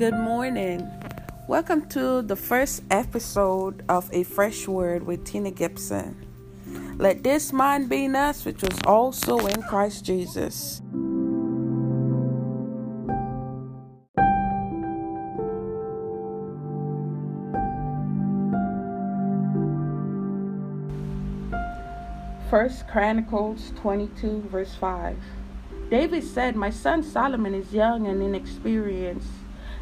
Good morning. Welcome to the first episode of A Fresh Word with Tina Gibson. Let this mind be in us, which was also in Christ Jesus. First Chronicles 22, verse 5. David said, My son Solomon is young and inexperienced,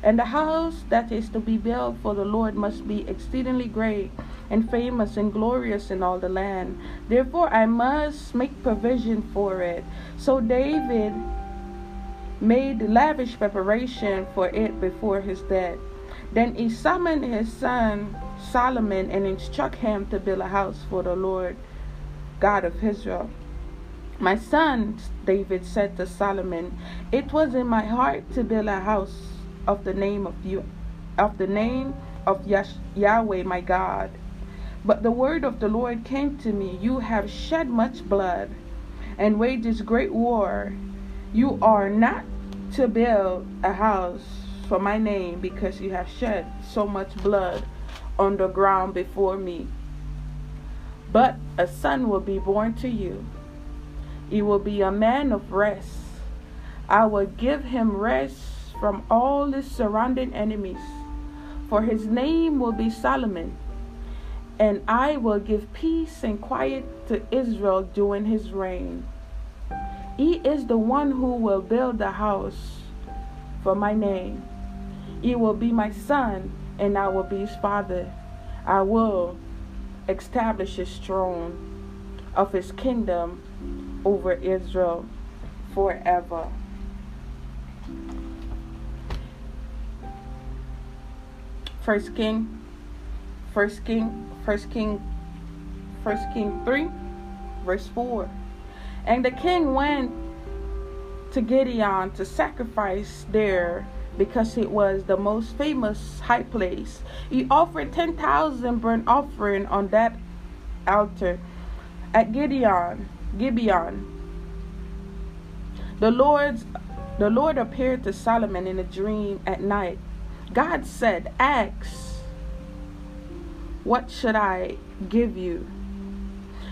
and the house that is to be built for the Lord must be exceedingly great and famous and glorious in all the land. Therefore, I must make provision for it. So David made lavish preparation for it before his death. Then he summoned his son Solomon and instructed him to build a house for the Lord God of Israel. My son, David said to Solomon, It was in my heart to build a house of the name of you, of the name of Yahweh my God. But the word of the Lord came to me, You have shed much blood and waged this great war. You are not to build a house for my name because you have shed so much blood on the ground before me. But a son will be born to you. He will be a man of rest. I will give him rest from all his surrounding enemies. For his name will be Solomon. And I will give peace and quiet to Israel during his reign. He is the one who will build the house for my name. He will be my son, and I will be his father. I will establish his throne of his kingdom over Israel forever. First King, First King, First King, First King 3, verse 4. And the king went to Gideon to sacrifice there because it was the most famous high place. He offered 10,000 burnt offering on that altar at Gideon, Gibeon. The Lord's the Lord appeared to Solomon in a dream at night. God said, "Ask, what should I give you?"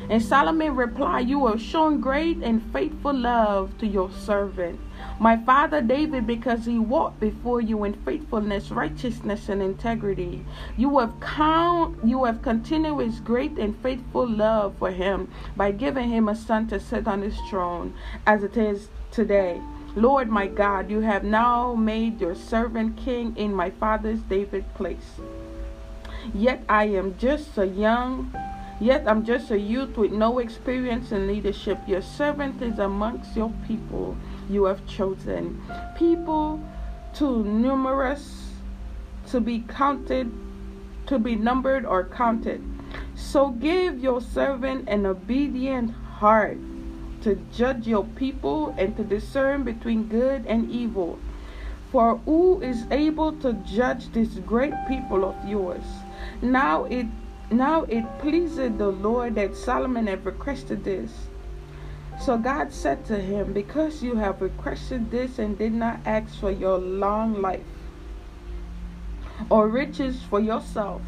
And Solomon replied, You have shown great and faithful love to your servant, my father David, because he walked before you in faithfulness, righteousness, and integrity. You have count you have continued his great and faithful love for him by giving him a son to sit on his throne, as it is today. Lord my God, you have now made your servant king in my father's David place. Yet I am just a young Yet I'm just a youth with no experience in leadership. Your servant is amongst your people you have chosen. People too numerous to be counted, to be numbered or counted. So give your servant an obedient heart to judge your people and to discern between good and evil. For who is able to judge this great people of yours? Now it now it pleased the Lord that Solomon had requested this. So God said to him, Because you have requested this and did not ask for your long life, or riches for yourself,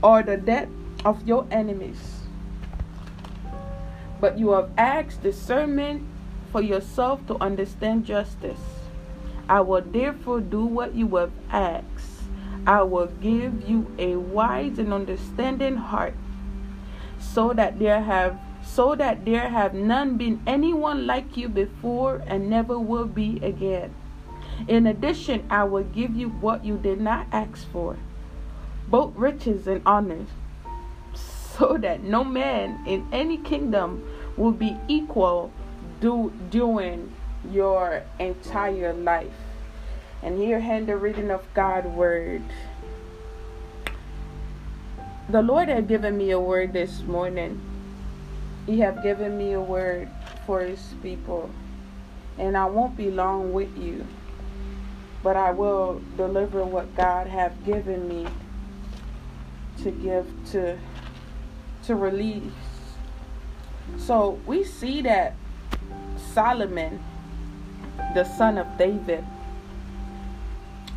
or the debt of your enemies, but you have asked discernment for yourself to understand justice, I will therefore do what you have asked. I will give you a wise and understanding heart, so that there have so that there have none been anyone like you before and never will be again. In addition, I will give you what you did not ask for, both riches and honors, so that no man in any kingdom will be equal do, during your entire life. And here hand the reading of God's word. The Lord had given me a word this morning. He have given me a word for his people. And I won't be long with you. But I will deliver what God have given me to give to to release. So we see that Solomon, the son of David,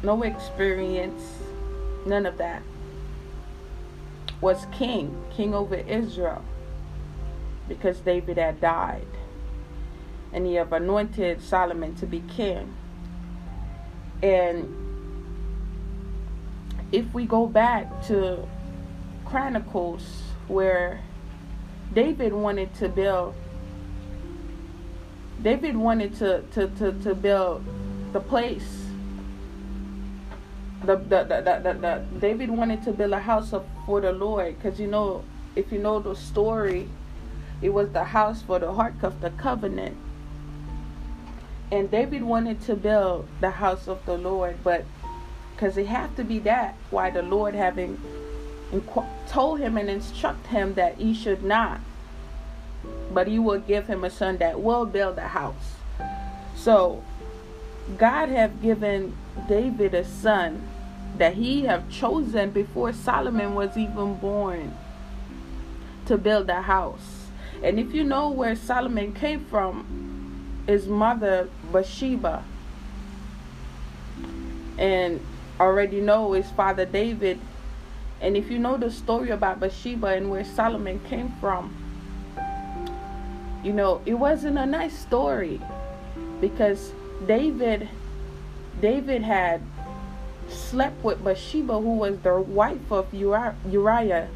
no experience, none of that. Was king, king over Israel, because David had died. And he have anointed Solomon to be king. And if we go back to Chronicles, where David wanted to build David wanted to, to, to, to build the place. The, the, the, the, the, David wanted to build a house for the Lord because you know if you know the story it was the house for the Ark of the Covenant and David wanted to build the house of the Lord but because it had to be that why the Lord having told him and instruct him that he should not but he will give him a son that will build a house. So God have given David a son that he have chosen before Solomon was even born to build a house. And if you know where Solomon came from, his mother Bathsheba, and already know his father David. And if you know the story about Bathsheba and where Solomon came from, you know, it wasn't a nice story because David David had slept with Bathsheba who was the wife of Uriah,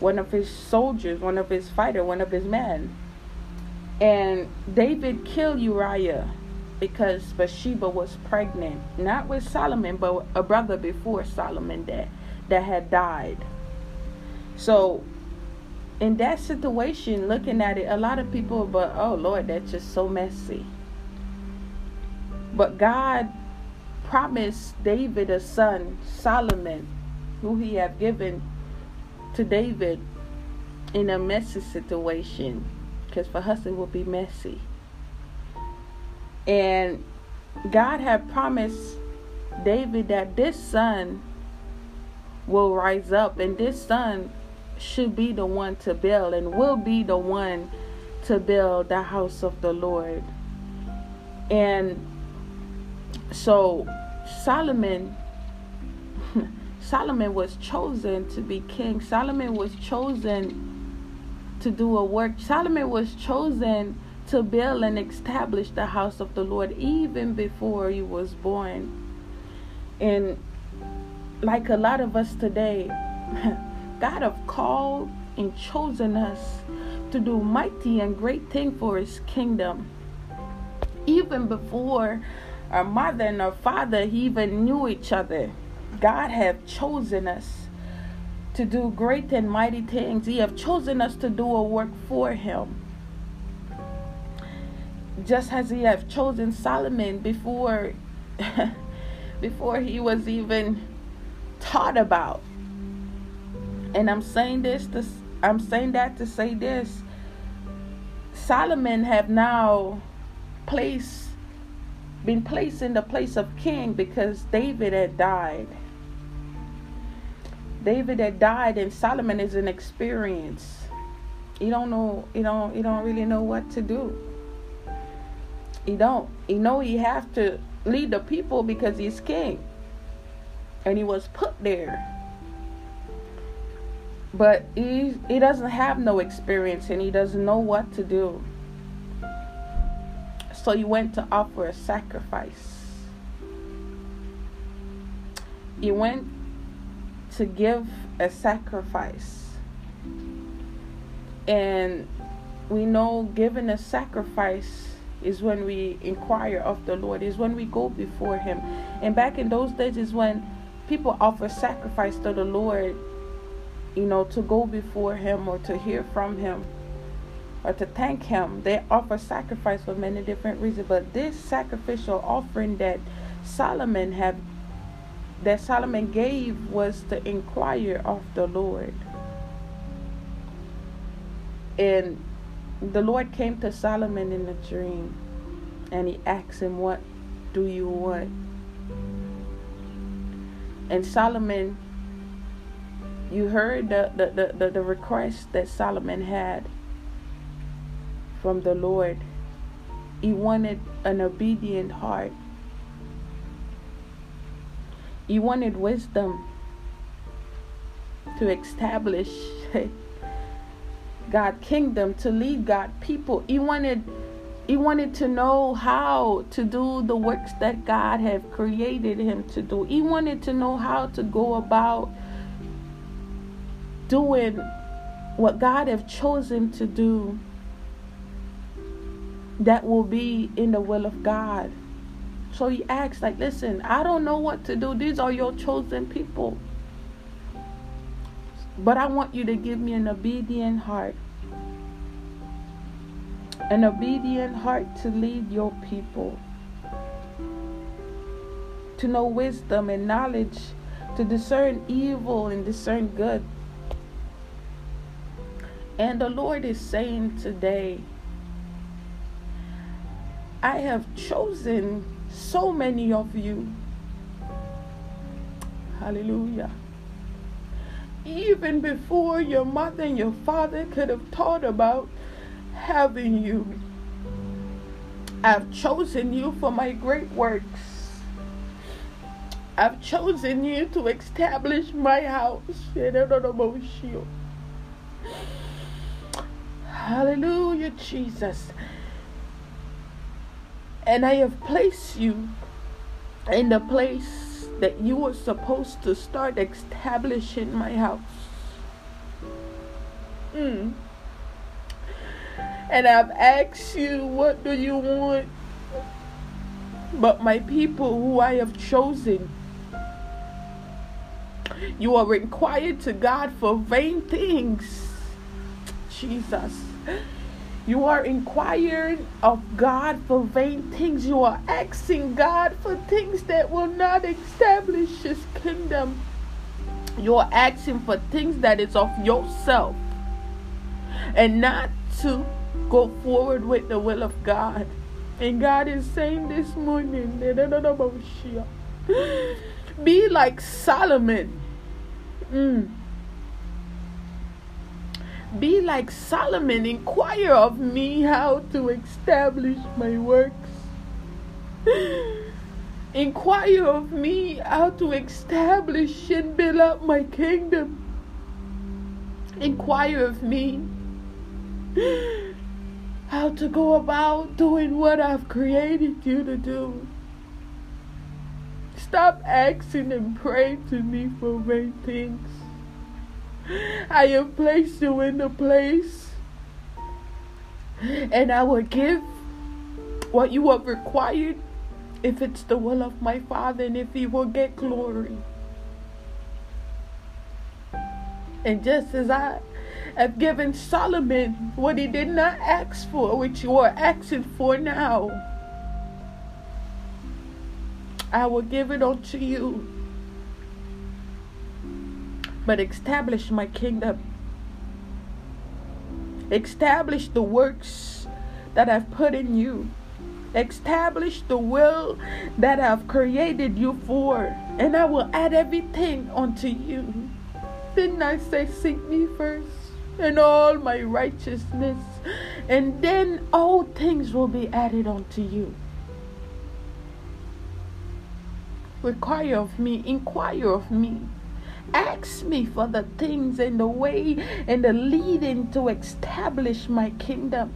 one of his soldiers, one of his fighter, one of his men. And David killed Uriah because Bathsheba was pregnant, not with Solomon, but a brother before Solomon that that had died. So in that situation, looking at it, a lot of people, but oh Lord, that's just so messy. But God promised David a son, Solomon, who he had given to David in a messy situation, because for us it would be messy. And God had promised David that this son will rise up, and this son should be the one to build and will be the one to build the house of the Lord. And so Solomon Solomon was chosen to be king. Solomon was chosen to do a work. Solomon was chosen to build and establish the house of the Lord even before he was born. And like a lot of us today, God have called and chosen us to do mighty and great things for his kingdom. Even before our mother and our father even knew each other, God have chosen us to do great and mighty things. He have chosen us to do a work for him. Just as he have chosen Solomon before before he was even taught about and I'm saying this to I'm saying that to say this. Solomon have now placed been placed in the place of king because David had died. David had died and Solomon is an experience. He don't know he don't he don't really know what to do. He don't. He know he have to lead the people because he's king. And he was put there. But he he doesn't have no experience and he doesn't know what to do. So he went to offer a sacrifice. He went to give a sacrifice. And we know giving a sacrifice is when we inquire of the lord is when we go before him. And back in those days is when people offer sacrifice to the lord you know, to go before Him or to hear from Him or to thank Him. They offer sacrifice for many different reasons, but this sacrificial offering that Solomon had, that Solomon gave was to inquire of the Lord. And the Lord came to Solomon in a dream and he asked him, What do you want? And Solomon you heard the, the, the, the, request that Solomon had from the Lord. He wanted an obedient heart. He wanted wisdom to establish God kingdom, to lead God people. He wanted he wanted to know how to do the works that God had created him to do. He wanted to know how to go about doing what God have chosen to do that will be in the will of God. So he asked, like, listen, I don't know what to do. These are your chosen people. But I want you to give me an obedient heart an obedient heart to lead your people, to know wisdom and knowledge, to discern evil and discern good. And the Lord is saying today, I have chosen so many of you. Hallelujah. Even before your mother and your father could have thought about having you. I've chosen you for my great works. I've chosen you to establish my house. Hallelujah, Jesus. And I have placed you in the place that you were supposed to start establishing my house. Mm and I've asked you, What do you want? But my people who I have chosen, you are required to God for vain things. Jesus. You are inquiring of God for vain things. You are asking God for things that will not establish His kingdom. You are asking for things that is of yourself and not to go forward with the will of God. And God is saying this morning, be like Solomon. Mm. Be like Solomon, inquire of me how to establish my works. inquire of me how to establish and build up my kingdom. Inquire of me how to go about doing what I've created you to do. Stop asking and praying to me for vain things. I have placed you in the place, and I will give what you have required if it's the will of my Father and if He will get glory. And just as I have given Solomon what he did not ask for, which you are asking for now. I will give it unto you. But establish my kingdom. Establish the works that I've put in you. Establish the will that I've created you for. And I will add everything unto you. Didn't I say, seek me first? And all my righteousness, and then all things will be added unto you. Require of me, inquire of me. Ask me for the things and the way and the leading to establish my kingdom.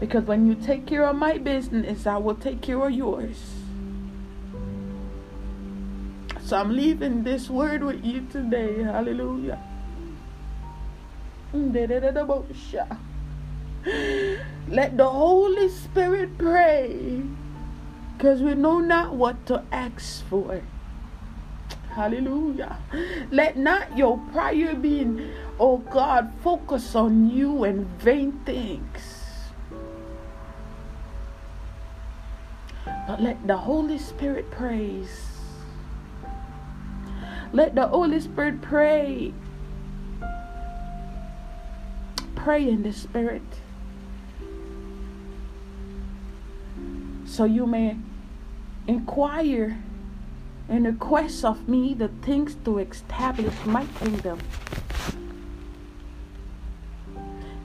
Because when you take care of my business, I will take care of yours. So I'm leaving this word with you today. Hallelujah. Let the Holy Spirit pray because we know not what to ask for. Hallelujah. Let not your prayer be, oh God, focus on you and vain things. But let the Holy Spirit praise let the Holy Spirit pray. Pray in the Spirit. So you may inquire and request of me the things to establish my kingdom.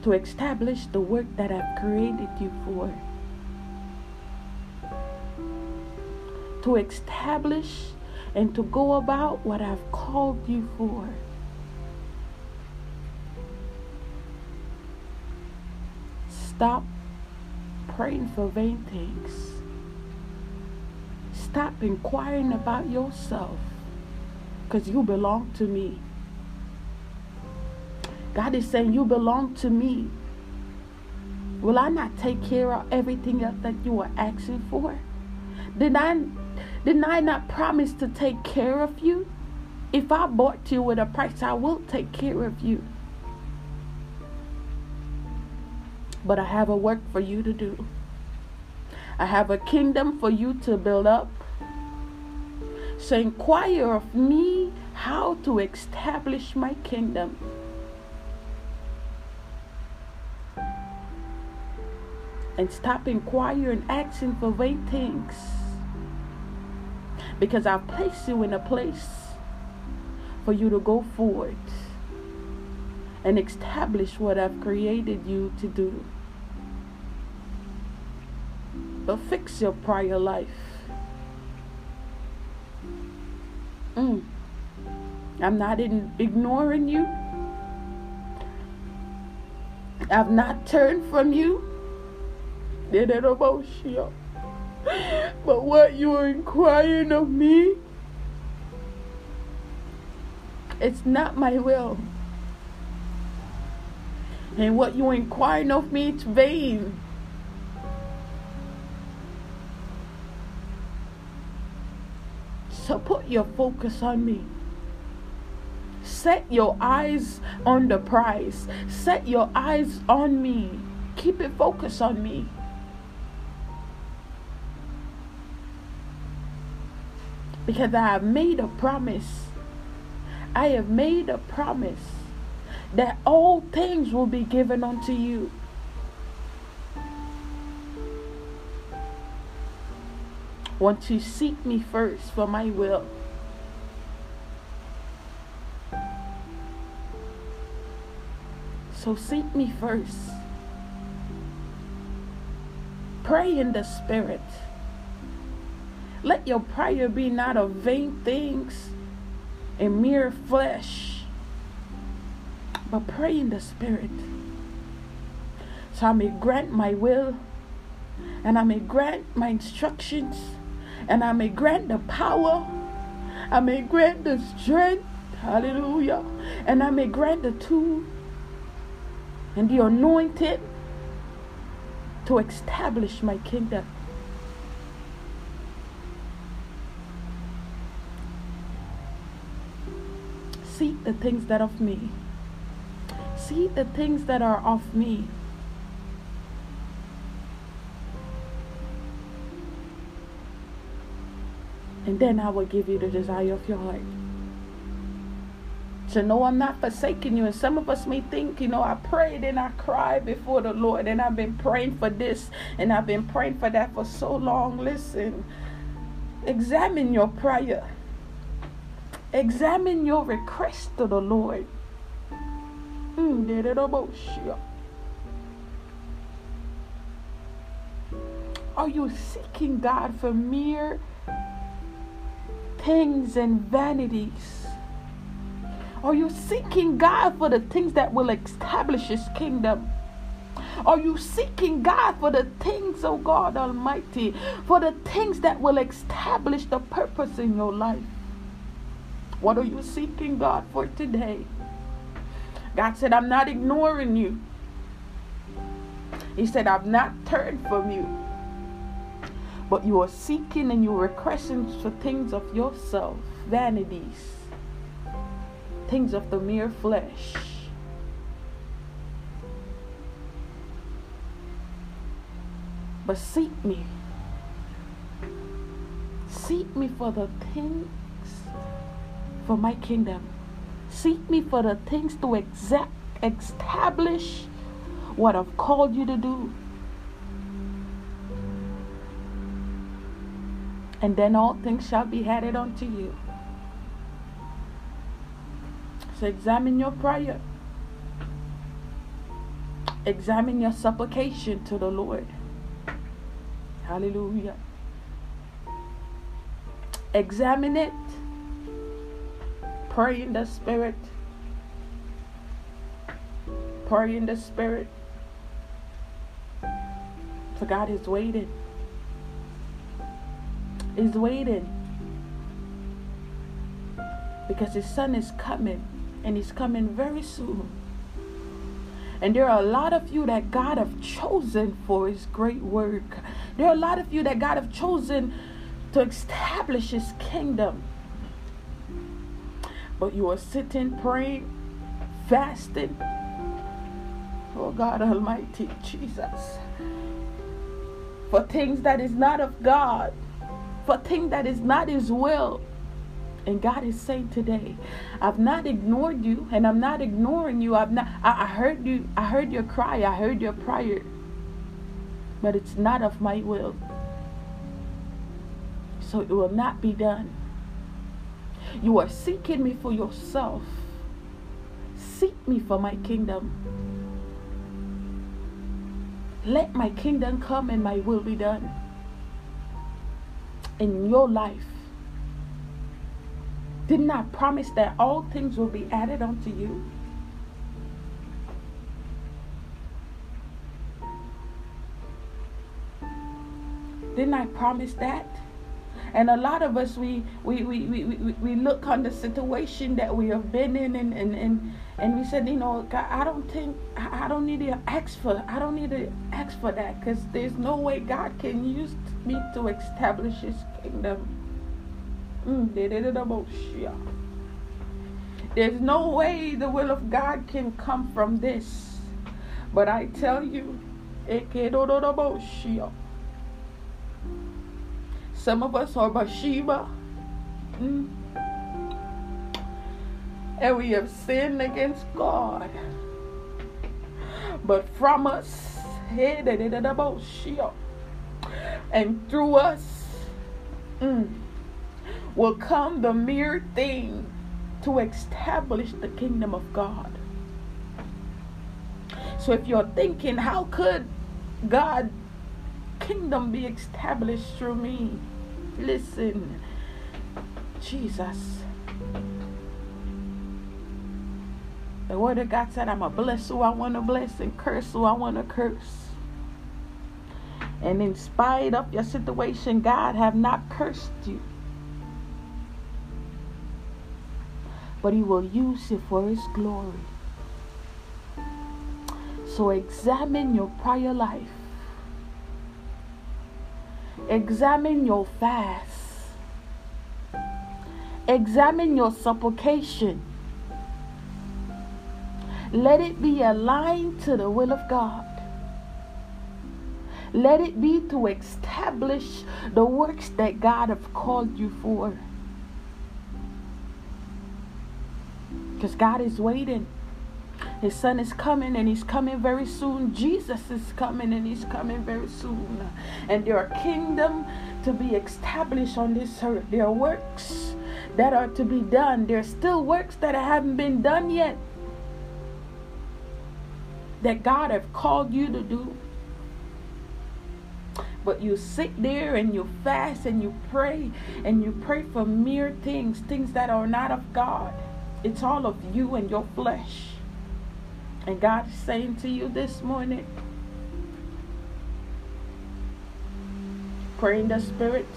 To establish the work that I've created you for. to establish and to go about what I've called you for. Stop praying for vain things. Stop inquiring about yourself because you belong to me. God is saying, You belong to me. Will I not take care of everything else that you are asking for? Did I, did I not promise to take care of you? If I bought you with a price, I will take care of you. But I have a work for you to do. I have a kingdom for you to build up. So inquire of me how to establish my kingdom. And stop inquiring, asking for vain things. Because I've placed you in a place for you to go forward and establish what I've created you to do. But fix your prior life. Mm. I'm not in ignoring you. I've not turned from you. But what you are inquiring of me, it's not my will. And what you are inquiring of me, it's vain. So put your focus on me. Set your eyes on the prize. Set your eyes on me. Keep it focused on me. Because I have made a promise. I have made a promise that all things will be given unto you. want to seek me first for my will. So seek me first. Pray in the Spirit. Let your prayer be not of vain things and mere flesh, but pray in the Spirit. So I may grant my will and I may grant my instructions and I may grant the power, I may grant the strength, hallelujah, and I may grant the tool and the anointed to establish my kingdom. Seek the things that are of me. Seek the things that are of me. and then I will give you the desire of your heart. So no, I'm not forsaking you. And some of us may think, you know, I prayed and I cried before the Lord, and I've been praying for this and I've been praying for that for so long. Listen, examine your prayer. Examine your request to the Lord. Hmm, Are you seeking God for mere things and vanities? Are you seeking God for the things that will establish His kingdom? Are you seeking God for the things, oh God Almighty, for the things that will establish the purpose in your life? What are you seeking God for today? God said, I'm not ignoring you. He said, I've not turned from you but you are seeking and you are requesting for things of yourself, vanities, things of the mere flesh. But seek me. Seek me for the things for my kingdom. Seek me for the things to exact, establish what I've called you to do. and then all things shall be added unto you. So examine your prayer. Examine your supplication to the Lord. Hallelujah. examine it, pray in the spirit, pray in the spirit. For God is waiting. Is waiting. Because his son is coming and he's coming very soon. And there are a lot of you that God have chosen for his great work. There are a lot of you that God have chosen to establish his kingdom. But you are sitting, praying, fasting. Oh God Almighty, Jesus. For things that is not of God, for things that is not his will. And God is saying today, I've not ignored you and I'm not ignoring you. I've not I, I heard you, I heard your cry, I heard your prayer. But it's not of my will. So it will not be done. You are seeking me for yourself. Seek me for my kingdom. Let my kingdom come and my will be done in your life didn't I promise that all things will be added unto you? Didn't I promise that? And a lot of us, we we, we, we, we, look on the situation that we have been in and, and, and, and we said, you know, God, I don't think, I, I don't need to ask for, I don't need to ask for that because there's no way God can use me to establish his kingdom. Mm, There's no way the will of God can come from this. But I tell you, some of us are Bathsheba. Mm, and we have sinned against God. But from us, and through us, mm, will come the mere thing to establish the kingdom of God. So if you're thinking, how could God kingdom be established through me? Listen, Jesus. The word of God said, I'm a bless who I want to bless and curse who I want to curse. And in spite of your situation, God have not cursed you. but He will use it for His glory. So examine your prior life, examine your fast, examine your supplication. Let it be aligned to the will of God. Let it be to establish the works that God has called you for. Because God is waiting. His son is coming and he's coming very soon. Jesus is coming and he's coming very soon. And there are kingdom to be established on this earth. There are works that are to be done. There are still works that haven't been done yet. That God have called you to do. But you sit there and you fast and you pray and you pray for mere things, things that are not of God. It's all of you and your flesh. And God is saying to you this morning, pray in the Spirit.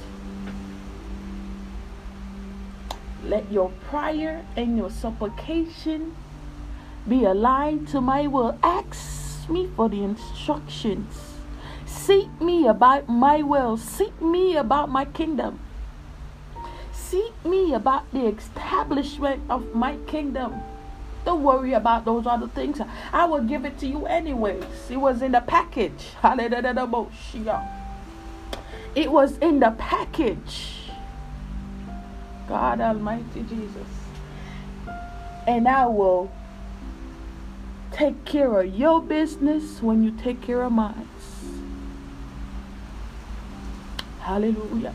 Let your prayer and your supplication be aligned to my will. Ask me for the instructions. Seek me about my will. Seek me about my kingdom seek me about the establishment of my kingdom. Don't worry about those other things. I will give it to you anyways. It was in the package. Hallelujah. It was in the package. God Almighty Jesus. And I will take care of your business when you take care of mine. Hallelujah.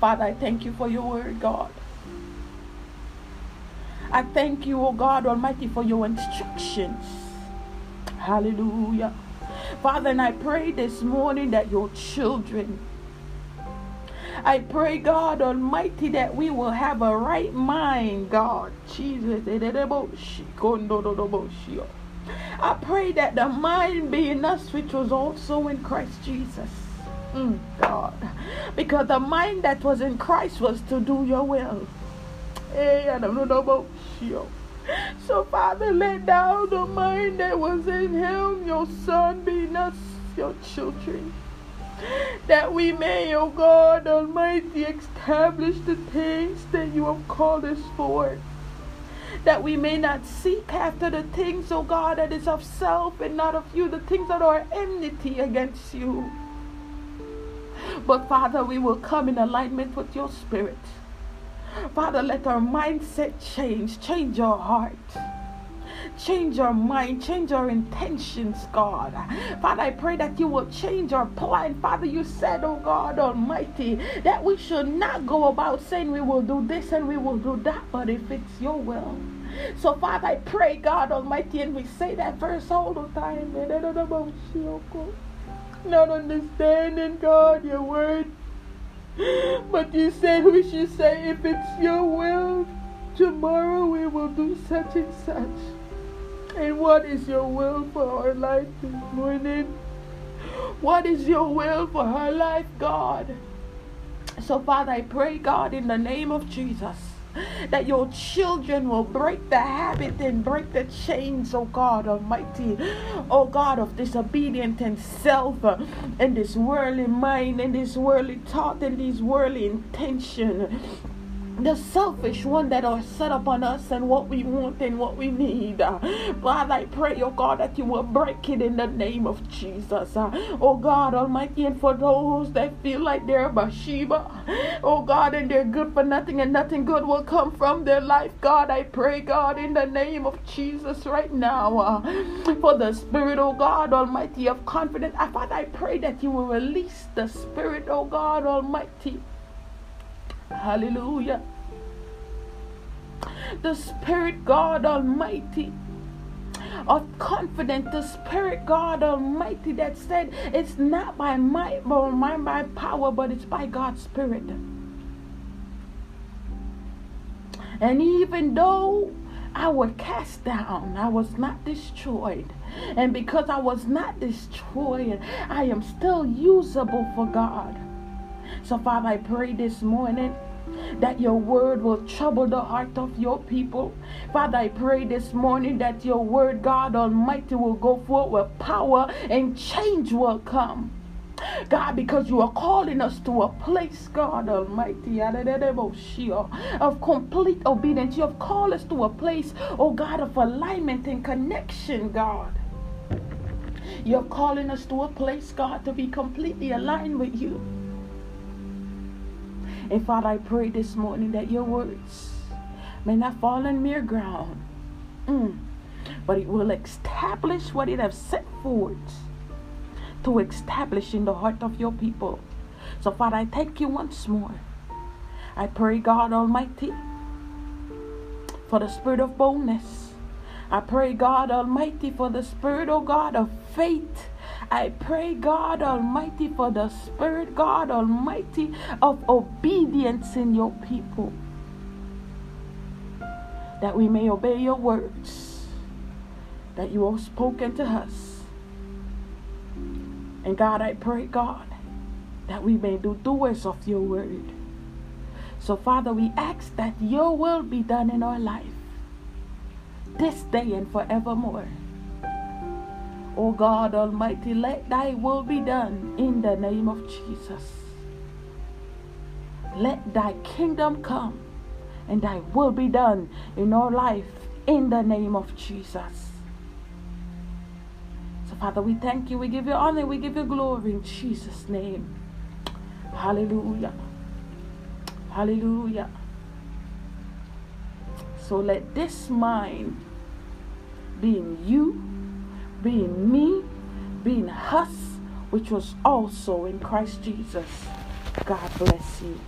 Father, I thank you for your word, God. I thank you, O God Almighty, for your instructions. Hallelujah. Father, and I pray this morning that your children, I pray, God Almighty, that we will have a right mind, God. Jesus. I pray that the mind be in us, which was also in Christ Jesus. Mm, God. Because the mind that was in Christ was to do your will. Hey, I don't know about you. So, Father, let down the mind that was in him, your son, being us, your children. That we may, O oh God Almighty, establish the things that you have called us for. That we may not seek after the things, O oh God, that is of self and not of you, the things that are enmity against you. But Father, we will come in alignment with your spirit. Father, let our mindset change. Change our heart. Change our mind, change our intentions, God. Father, I pray that you will change our plan. Father, you said, oh God Almighty, that we should not go about saying we will do this and we will do that, but if it's your will. So, Father, I pray, God Almighty, and we say that verse all the time. And I don't know about you, God. Not understanding, God, your word. But you said we should say, if it's your will, tomorrow we will do such and such. And what is your will for our life this morning? What is your will for her life, God? So, Father, I pray, God, in the name of Jesus that your children will break the habit and break the chains, oh God Almighty, oh God of disobedience and self and this worldly mind and this worldly thought and this worldly intention the selfish one that are set upon us and what we want and what we need. Uh, God, I pray, oh God, that you will break it in the name of Jesus. Uh, oh God Almighty, and for those that feel like they're Bathsheba, oh God, and they're good for nothing and nothing good will come from their life. God, I pray, God, in the name of Jesus right now, uh, for the spirit, oh God Almighty, of confidence. I, Father, I pray that you will release the spirit, oh God Almighty Hallelujah. The Spirit God Almighty of confidence, the Spirit God Almighty that said it's not by might, by my power, but it's by God's Spirit. And even though I was cast down, I was not destroyed. And because I was not destroyed, I am still usable for God. So, Father, I pray this morning that your word will trouble the heart of your people. Father, I pray this morning that your word, God Almighty, will go forth with power and change will come. God, because you are calling us to a place, God Almighty, of complete obedience. You have called us to a place, oh God, of alignment and connection, God. You're calling us to a place, God, to be completely aligned with you. And Father, I pray this morning that your words may not fall on mere ground, mm, but it will establish what it has set forth to establish in the heart of your people. So, Father, I thank you once more. I pray, God Almighty, for the spirit of boldness. I pray, God Almighty, for the spirit, oh God, of faith I pray, God Almighty, for the Spirit, God Almighty, of obedience in your people. That we may obey your words that you have spoken to us. And God, I pray, God, that we may do doers of your word. So, Father, we ask that your will be done in our life this day and forevermore. O oh God Almighty, let thy will be done in the name of Jesus. Let thy kingdom come and thy will be done in our life in the name of Jesus. So, Father, we thank you. We give you honor. We give you glory in Jesus' name. Hallelujah. Hallelujah. So let this mind be in you being me, being us, which was also in Christ Jesus. God bless you.